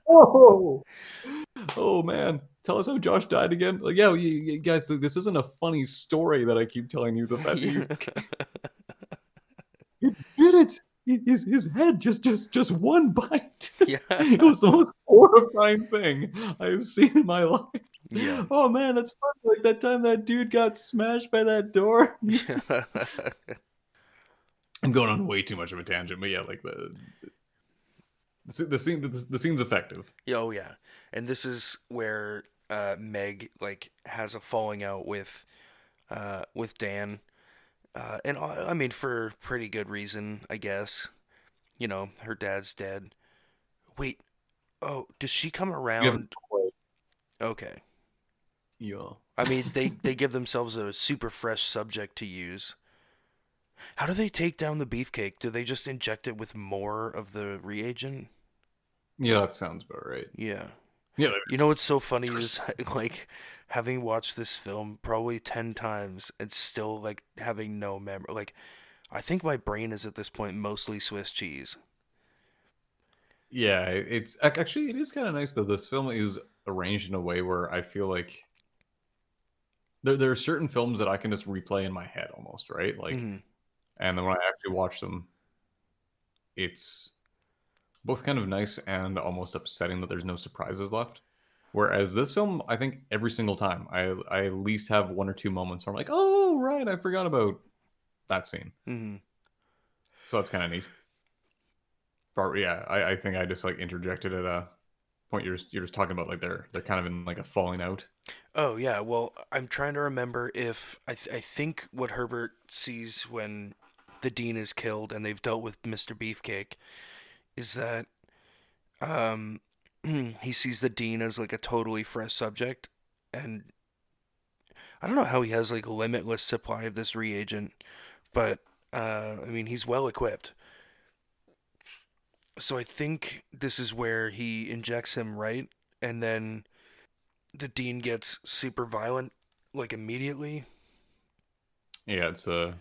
oh, oh man, tell us how Josh died again. Like, yeah, you, you guys, this isn't a funny story that I keep telling you. The fact that you, you did it. His, his head just just just one bite. Yeah, it was the most horrifying thing I've seen in my life. Yeah. Oh man, that's fun. Like that time that dude got smashed by that door. I'm going on way too much of a tangent, but yeah, like the the, the scene the, the scene's effective. Oh yeah, and this is where uh, Meg like has a falling out with uh, with Dan, uh, and uh, I mean for pretty good reason, I guess. You know, her dad's dead. Wait, oh, does she come around? Okay. Yeah. I mean, they they give themselves a super fresh subject to use. How do they take down the beefcake? Do they just inject it with more of the reagent? Yeah, that sounds about right. Yeah. Yeah. You know what's so funny is like having watched this film probably 10 times and still like having no memory. Like I think my brain is at this point mostly Swiss cheese. Yeah, it's actually it is kind of nice though. This film is arranged in a way where I feel like there there are certain films that I can just replay in my head almost, right? Like, mm-hmm. and then when I actually watch them, it's both kind of nice and almost upsetting that there's no surprises left. Whereas this film, I think every single time I I at least have one or two moments where I'm like, oh right, I forgot about that scene. Mm-hmm. So that's kind of neat. But yeah, I, I think I just like interjected at a point you're just, you're just talking about like they're they're kind of in like a falling out. Oh yeah, well I'm trying to remember if I th- I think what Herbert sees when the dean is killed and they've dealt with Mr. Beefcake is that um he sees the dean as like a totally fresh subject and I don't know how he has like a limitless supply of this reagent, but uh, I mean he's well equipped. So I think this is where he injects him right, and then the dean gets super violent like immediately. Yeah, it's a uh,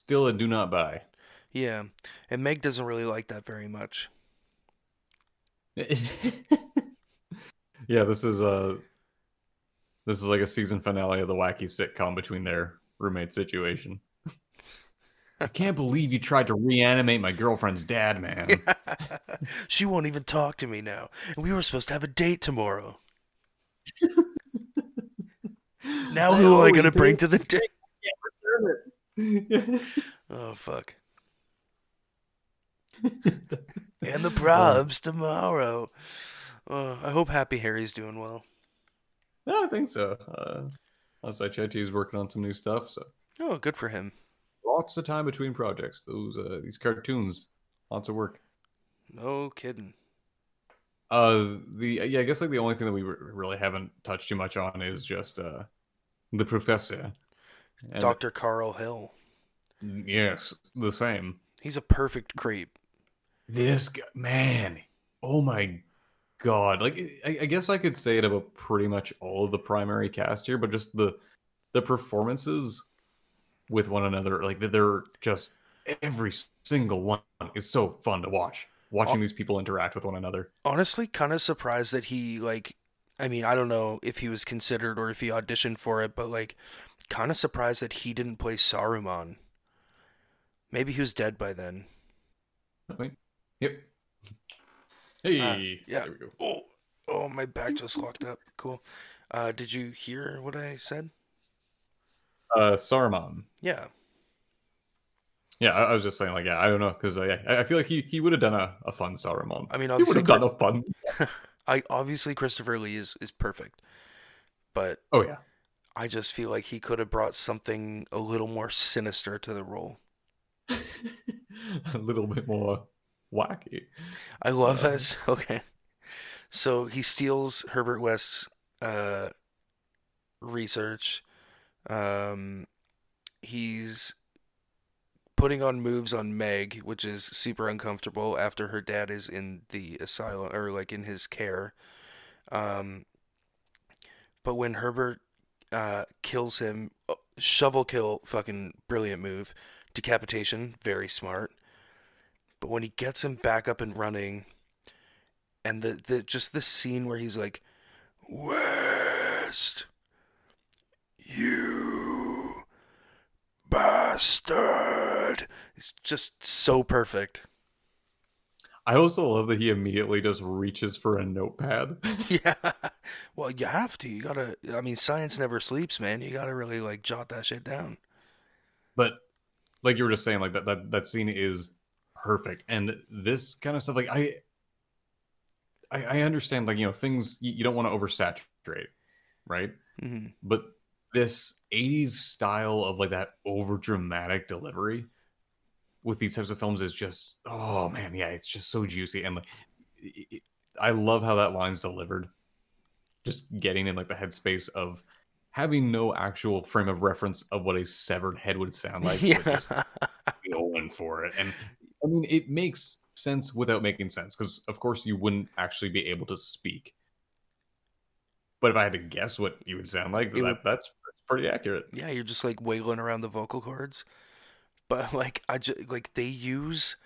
still a do not buy. Yeah, and Meg doesn't really like that very much. yeah, this is a uh, this is like a season finale of the wacky sitcom between their roommate situation. I can't believe you tried to reanimate my girlfriend's dad, man. she won't even talk to me now. And we were supposed to have a date tomorrow. now who am I going to bring to the date? oh, fuck. and the probs tomorrow. Uh, I hope Happy Harry's doing well. Yeah, I think so. Uh, last I checked, he's working on some new stuff. So. Oh, good for him lots of time between projects. Those uh, these cartoons, lots of work. No kidding. Uh, the yeah, I guess like the only thing that we really haven't touched too much on is just uh, the professor, Doctor Carl Hill. Yes, the same. He's a perfect creep. This guy, man, oh my god! Like, I, I guess I could say it about pretty much all of the primary cast here, but just the the performances with one another. Like they're just every single one is so fun to watch. Watching these people interact with one another. Honestly, kind of surprised that he like. I mean, I don't know if he was considered or if he auditioned for it, but like, kind of surprised that he didn't play Saruman. Maybe he was dead by then. Wait. Yep. Hey. Uh, yeah. There we go. Oh, oh, my back just locked up. Cool. Uh, did you hear what I said? uh, Saruman. Yeah. Yeah, I, I, was just saying, like, yeah, I don't know, because uh, I, I feel like he, he would have done a, a fun Saruman. I mean, he would have done a fun. I obviously Christopher Lee is is perfect, but oh yeah, I just feel like he could have brought something a little more sinister to the role. a little bit more wacky. I love uh, this. Okay, so he steals Herbert West's uh, research um, he's putting on moves on Meg, which is super uncomfortable after her dad is in the asylum or like in his care. Um, but when Herbert uh, kills him, oh, shovel kill, fucking brilliant move. Decapitation, very smart. But when he gets him back up and running, and the, the just the scene where he's like, West, you bastard. It's just so perfect. I also love that he immediately just reaches for a notepad. yeah. Well, you have to. You gotta. I mean, science never sleeps, man. You gotta really like jot that shit down. But like you were just saying, like that that that scene is perfect, and this kind of stuff, like I, I, I understand, like you know, things you, you don't want to oversaturate, right? Mm-hmm. But this 80s style of like that over dramatic delivery with these types of films is just oh man yeah it's just so juicy and like it, I love how that line's delivered just getting in like the headspace of having no actual frame of reference of what a severed head would sound like. Yeah. Just going for it. And I mean, it makes sense without making sense because, of course, you wouldn't actually be able to speak. But if I had to guess what you would sound like, that, would- that's, that's pretty accurate. yeah, you're just like wiggling around the vocal cords. But like I just like they use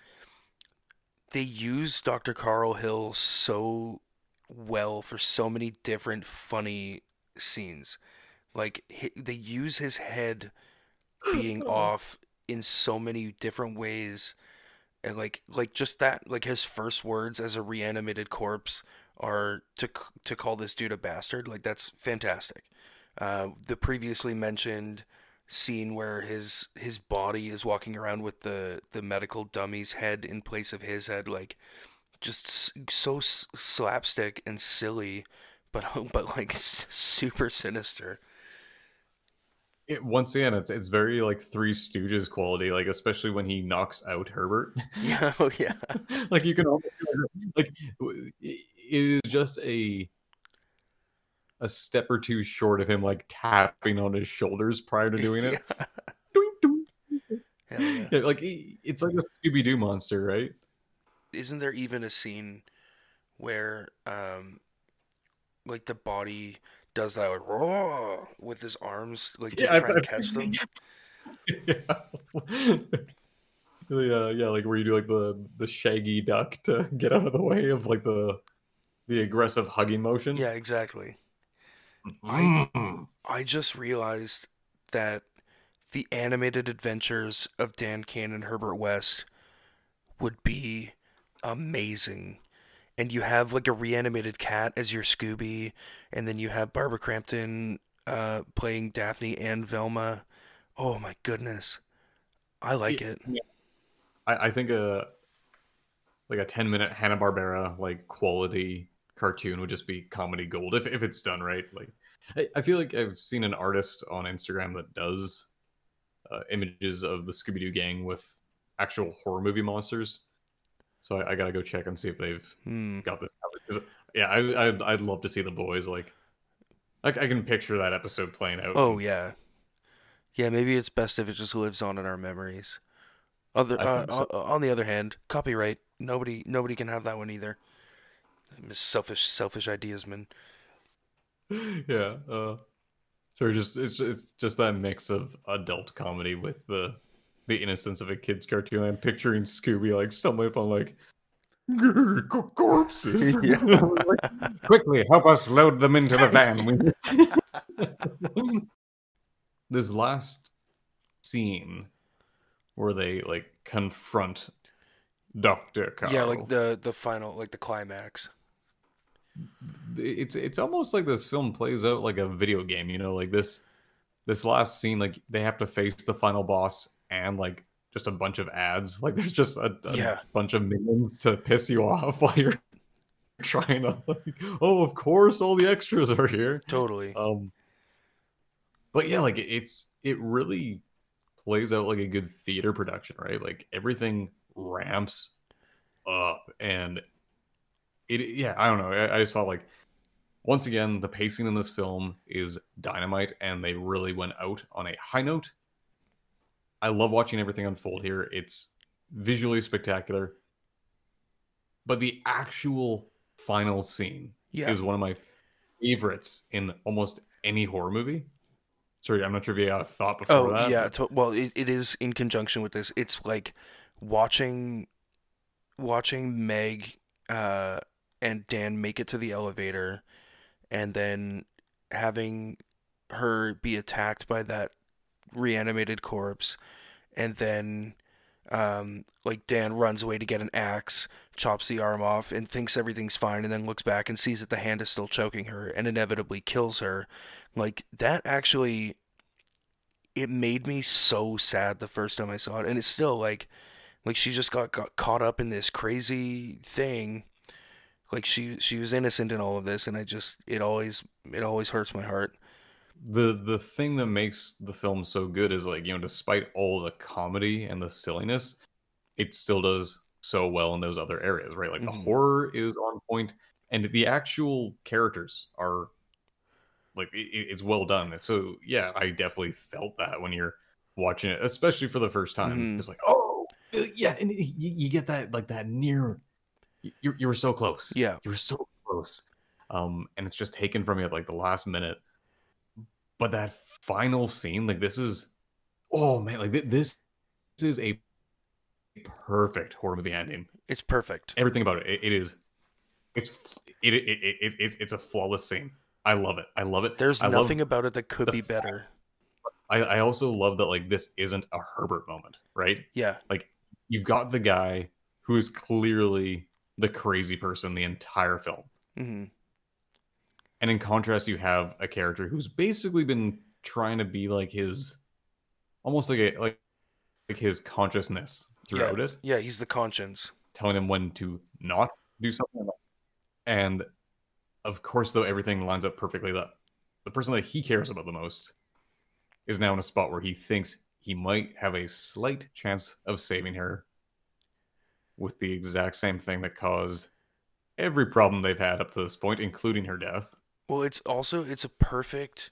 they use Dr. Carl Hill so well for so many different funny scenes. Like hi they use his head being off in so many different ways and like like just that like his first words as a reanimated corpse are to to call this dude a bastard like that's fantastic. Uh, the previously mentioned scene where his his body is walking around with the the medical dummy's head in place of his head like just so slapstick and silly but but like super sinister It, once again, it's it's very like Three Stooges quality, like especially when he knocks out Herbert. yeah oh yeah like you can almost like it is just a a step or two short of him like tapping on his shoulders prior to doing it. Yeah. Yeah. Yeah, like it's like a Scooby Doo monster, right? isn't there even a scene where um like the body does that like "Roar," with his arms like to Yeah, try and I- catch them yeah. yeah, yeah, like where you do like the the shaggy duck to get out of the way of like the the aggressive hugging motion. yeah exactly Mm. i just realized that the animated adventures of dan Cain and herbert west would be amazing and you have like a reanimated cat as your scooby and then you have barbara crampton uh playing daphne and velma oh my goodness i like it I, I think a like a ten minute Hanna Barbera like quality cartoon would just be comedy gold if, if it's done right. Like I, I feel like I've seen an artist on Instagram that does uh, images of the Scooby Doo gang with actual horror movie monsters. So I, I gotta go check and see if they've Hmm. got this yeah, I, I'd, I'd love to see the boys like. I, I can picture that episode playing out. Oh yeah, yeah. Maybe it's best if it just lives on in our memories. Other uh, so. on the other hand, copyright. Nobody nobody can have that one either. Selfish selfish ideasman. yeah. Uh, so just it's it's just that mix of adult comedy with the the innocence of a kid's cartoon. I'm picturing Scooby like stumbling upon like corpses. Like, Quickly, help us load them into the van. This last scene where they like confront Doctor Carl. Yeah, like the the final like the climax. it's it's almost like this film plays out like a video game you know like this this last scene like they have to face the final boss and like just a bunch of ads. Like there's just a, a Yeah. bunch of minions to piss you off while you're trying to like oh of course all the extras are here. Totally. um but yeah like it's it really plays out like a good theater production right? Like everything ramps up and it yeah i don't know. I, I saw like once again the pacing in this film is dynamite and they really went out on a high note i love watching everything unfold here it's visually spectacular but the actual final scene Yeah. is one of my favorites in almost any horror movie. Sorry, I'm not sure if you had a thought before Oh that. yeah. To, well, it, it is in conjunction with this. It's like watching watching Meg uh, and Dan make it to the elevator, and then having her be attacked by that reanimated corpse, and then um, like Dan runs away to get an axe, chops the arm off, and thinks everything's fine, and then looks back and sees that the hand is still choking her, and inevitably kills her. Like that actually, it made me so sad the first time I saw it, and it's still like, like she just got got caught up in this crazy thing. Like she she was innocent in all of this, and I just it always it always hurts my heart. The the thing that makes the film so good is like, you know, despite all the comedy and the silliness, it still does so well in those other areas, right? Like the Mhm. horror is on point and the actual characters are like it, it's well done. So yeah, I definitely felt that when you're watching it, especially for the first time. Mhm. It's like, oh yeah, and you, you get that like that near. You you were so close. Yeah. you were so close. Um, and it's just taken from you at like the last minute. But that final scene, like this is, oh man, like thi- this is a perfect horror movie ending. It's perfect. Everything about it, it, it is, it's it, it, it, it, it's it's a flawless scene. I love it. I love it. There's I nothing about it that could be better. I, I also love that like this isn't a Herbert moment, right? Yeah. Like you've got the guy who is clearly the crazy person the entire film. hmm And in contrast, you have a character who's basically been trying to be like his almost like a like like his consciousness throughout it, Yeah, he's the conscience. telling him when to not do something. And of course, though everything lines up perfectly, that the person that he cares about the most is now in a spot where he thinks he might have a slight chance of saving her with the exact same thing that caused every problem they've had up to this point, including her death. Well, it's also it's a perfect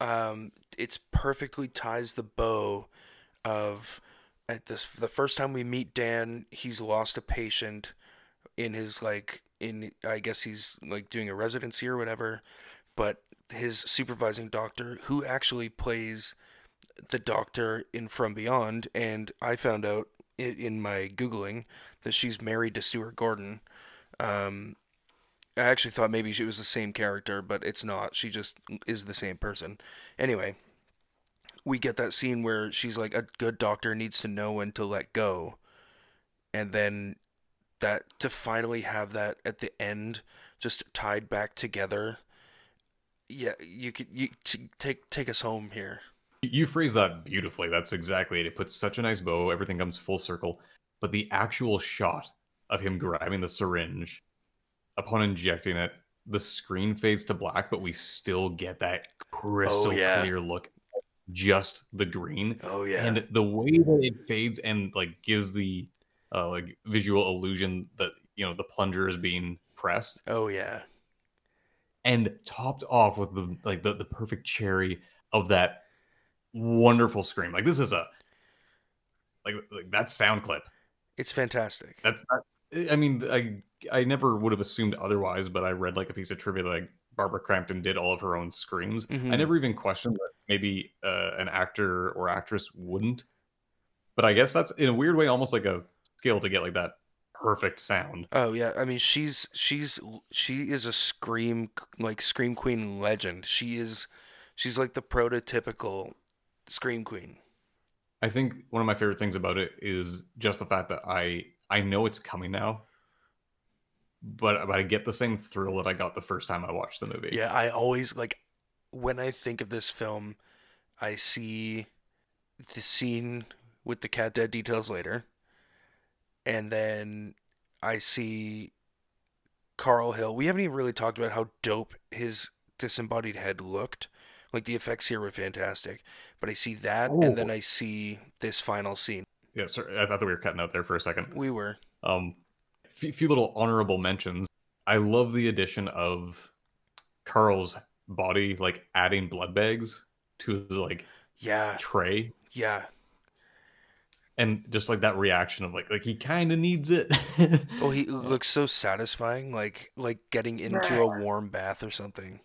um it's perfectly ties the bow of at this the first time we meet Dan, he's lost a patient in his like in I guess he's like doing a residency or whatever, but his supervising doctor who actually plays the doctor in From Beyond and I found out in my googling that she's married to Stuart Gordon. Um I actually thought maybe she was the same character, but it's not. She just is the same person. Anyway, we get that scene where she's like, a good doctor needs to know when to let go. And then that to finally have that at the end just tied back together. Yeah, you could you t- take take us home here. You phrase that beautifully. That's exactly it. It puts such a nice bow. Everything comes full circle. But the actual shot of him grabbing the syringe upon injecting it, the screen fades to black, but we still get that crystal yeah. clear look. Just the green. Oh yeah. And the way that it fades and like gives the uh, like visual illusion that you know the plunger is being pressed oh yeah. and topped off with the like the, the perfect cherry of that wonderful scream. Like this is a like like that sound clip. It's fantastic. That's not, I mean I I never would have assumed otherwise, but I read like a piece of trivia like Barbara Crampton did all of her own screams. Mhm. I never even questioned that maybe uh, an actor or actress wouldn't. But I guess that's in a weird way almost like a skill to get like that perfect sound. Oh yeah, I mean she's she's she is a scream like scream queen legend. She is she's like the prototypical scream queen. I think one of my favorite things about it is just the fact that I I know it's coming now, but but I get the same thrill that I got the first time I watched the movie. Yeah, I always like when I think of this film, I see the scene with the cat dead details later, and then I see Carl Hill. We haven't even really talked about how dope his disembodied head looked. Like the effects here were fantastic. But I see that, and then. I see this final scene. yeah. Sorry, I thought that we were cutting out there for a second. We were. Um, few, few little honorable mentions. I love the addition of Carl's body, like adding blood bags to his like Yeah, tray, yeah. and just like that reaction of like like he kind of needs it. Oh, he looks so satisfying, like like getting into a warm bath or something.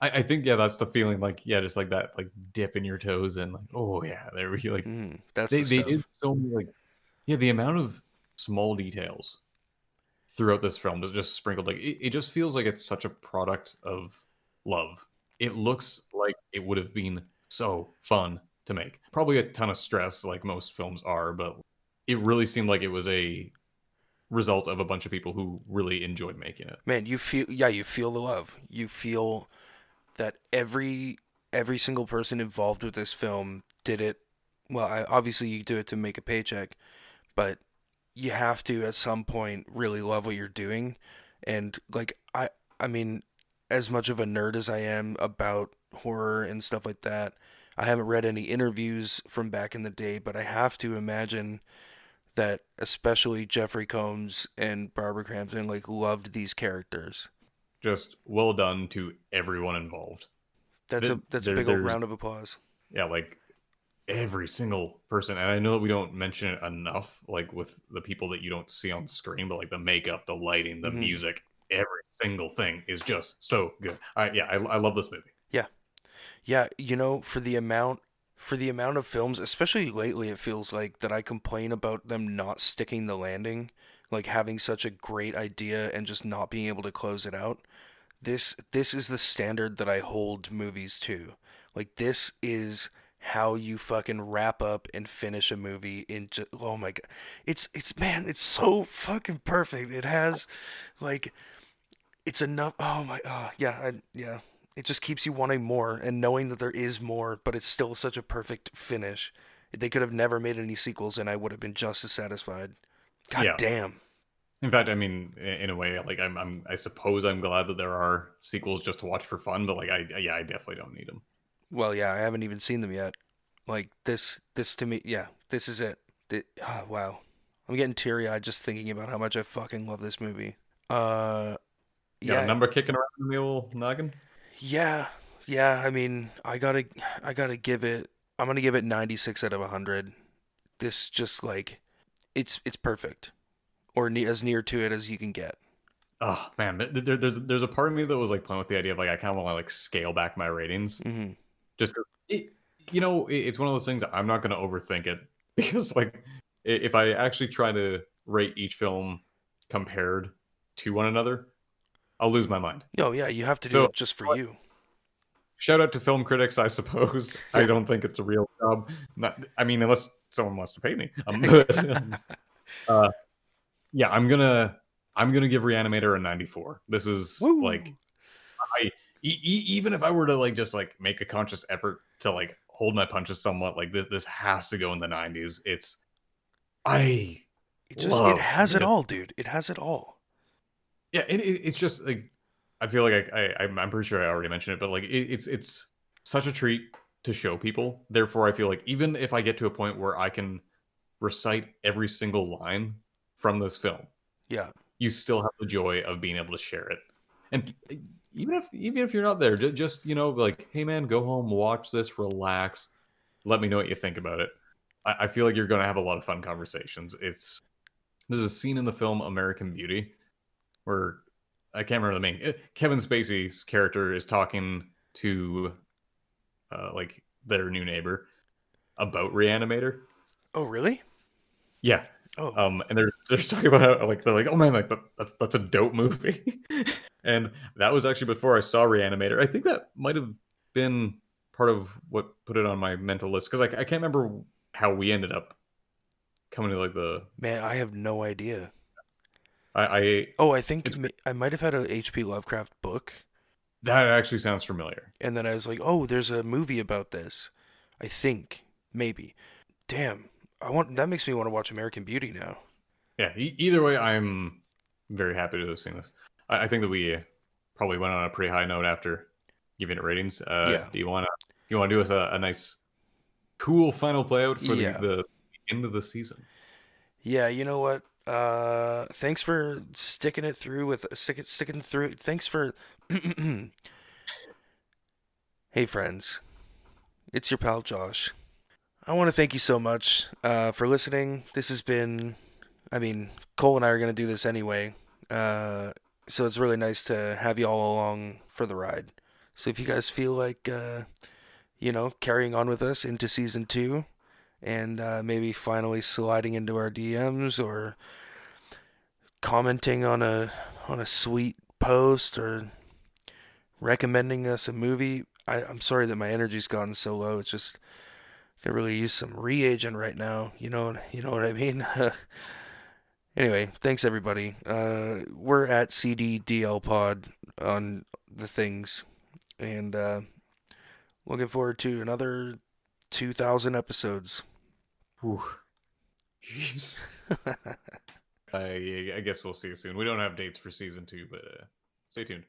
I, I think yeah, that's the feeling. Like yeah, just like that, like dip in your toes and like oh yeah, there we like Mm, that's they the they did so many like yeah the amount of small details throughout this film is just sprinkled like it, it just feels like it's such a product of love. It looks like it would have been so fun to make. Probably a ton of stress like most films are, but it really seemed like it was a result of a bunch of people who really enjoyed making it. Man, you feel yeah, you feel the love. You feel that every every single person involved with this film did it well, I, obviously you do it to make a paycheck, but you have to at some point really love what you're doing and like I I mean as much of a nerd as I am about horror and stuff like that, I haven't read any interviews from back in the day, but I have to imagine that especially Jeffrey Combs and Barbara Crampton like loved these characters. just well done to everyone involved. That's a that's a big old round of applause. Yeah, like every single person and i know that we don't mention it enough like with the people that you don't see on screen but like the makeup the lighting the mm-hmm. music every single thing is just so good. I, yeah I, I love this movie. Yeah. Yeah you know for the amount for the amount of films especially lately it feels like that i complain about them not sticking the landing like having such a great idea and just not being able to close it out. This this is the standard that i hold movies to. Like this is how you fucking wrap up and finish a movie in just oh my god it's it's man it's so fucking perfect. It has like it's enough oh my oh yeah I, yeah. It just keeps you wanting more and knowing that there is more but it's still such a perfect finish. They could have never made any sequels and i would have been just as satisfied. God yeah. damn. In fact i mean in a way like I'm, I'm i suppose i'm glad that there are sequels just to watch for fun but like i yeah i definitely don't need them well, yeah, I haven't even seen them yet. Like this, this to me, yeah, this is it. it oh, wow, I'm getting teary eyed just thinking about how much I fucking love this movie. Uh, yeah, Got a number kicking around in the old noggin. Yeah, yeah. I mean, I gotta, I gotta give it. I'm gonna give it 96 out of 100. This just like, it's it's perfect, or ne- as near to it as you can get. Oh man, there, there's there's a part of me that was like playing with the idea of like I kind of want to like scale back my ratings. Mm-hmm just it, you know it's one of those things i'm not going to overthink it because like if i actually try to rate each film compared to one another i'll lose my mind. Oh yeah you have to do so, it just for you. Shout out to film critics i suppose. I don't think it's a real job. Not, i mean unless someone wants to pay me. Um, uh, yeah i'm gonna i'm gonna give reanimator a 94 this is Woo. like i e- even if I were to like just like make a conscious effort to like hold my punches somewhat, like this, this has to go in the 90s. It's I it just it has it all, dude. It has it all. Yeah, it, it, it's just like I feel like I, I I'm pretty sure I already mentioned it, but like it, it's it's such a treat to show people. Therefore, I feel like even if I get to a point where I can recite every single line from this film, yeah, you still have the joy of being able to share it. And even if even if you're not there, just you know, like, hey man, go home, watch this, relax, let me know what you think about it. I, I feel like you're gonna have a lot of fun conversations. It's there's a scene in the film American Beauty where I can't remember the name. Eh, Kevin Spacey's character is talking to uh, like their new neighbor about Reanimator. Oh, really? Yeah. Oh. Um, and they're they're talking about how like they're like, oh man, like that's that's a dope movie. and that was actually before I saw Reanimator. I think that might have been part of what put it on my mental list because like I can't remember how we ended up coming to like the man. I have no idea. I, I oh I think I might have had a H.P. Lovecraft book. That actually sounds familiar. And then I was like, oh, there's a movie about this. I think maybe. Damn, I want that makes me want to watch American Beauty now. Yeah. E- either way, I'm very happy to have seen this. I, I think that we probably went on a pretty high note after giving it ratings. Uh, yeah. Do you want to you want to do us a, a, nice, cool final playout for yeah. the, the end of the season? Yeah. You know what? Uh, thanks for sticking it through with sticking sticking through. Thanks for. hey friends, it's your pal Josh. I want to thank you so much uh, for listening. This has been, I mean, Cole and I are going to do this anyway. Uh, so it's really nice to have you all along for the ride. So if you guys feel like, uh, you know, carrying on with us into season two and uh, maybe finally sliding into our DMs or commenting on a on a sweet post or recommending us a movie, I, I'm sorry that my energy's gotten so low. It's just I could really use some reagent right now. You know, you know what I mean. Anyway, thanks everybody. Uh, we're at CDDL Pod on the things, and uh, looking forward to another 2,000 episodes. Whew. Jeez. I, I guess we'll see you soon. We don't have dates for season two, but uh, stay tuned.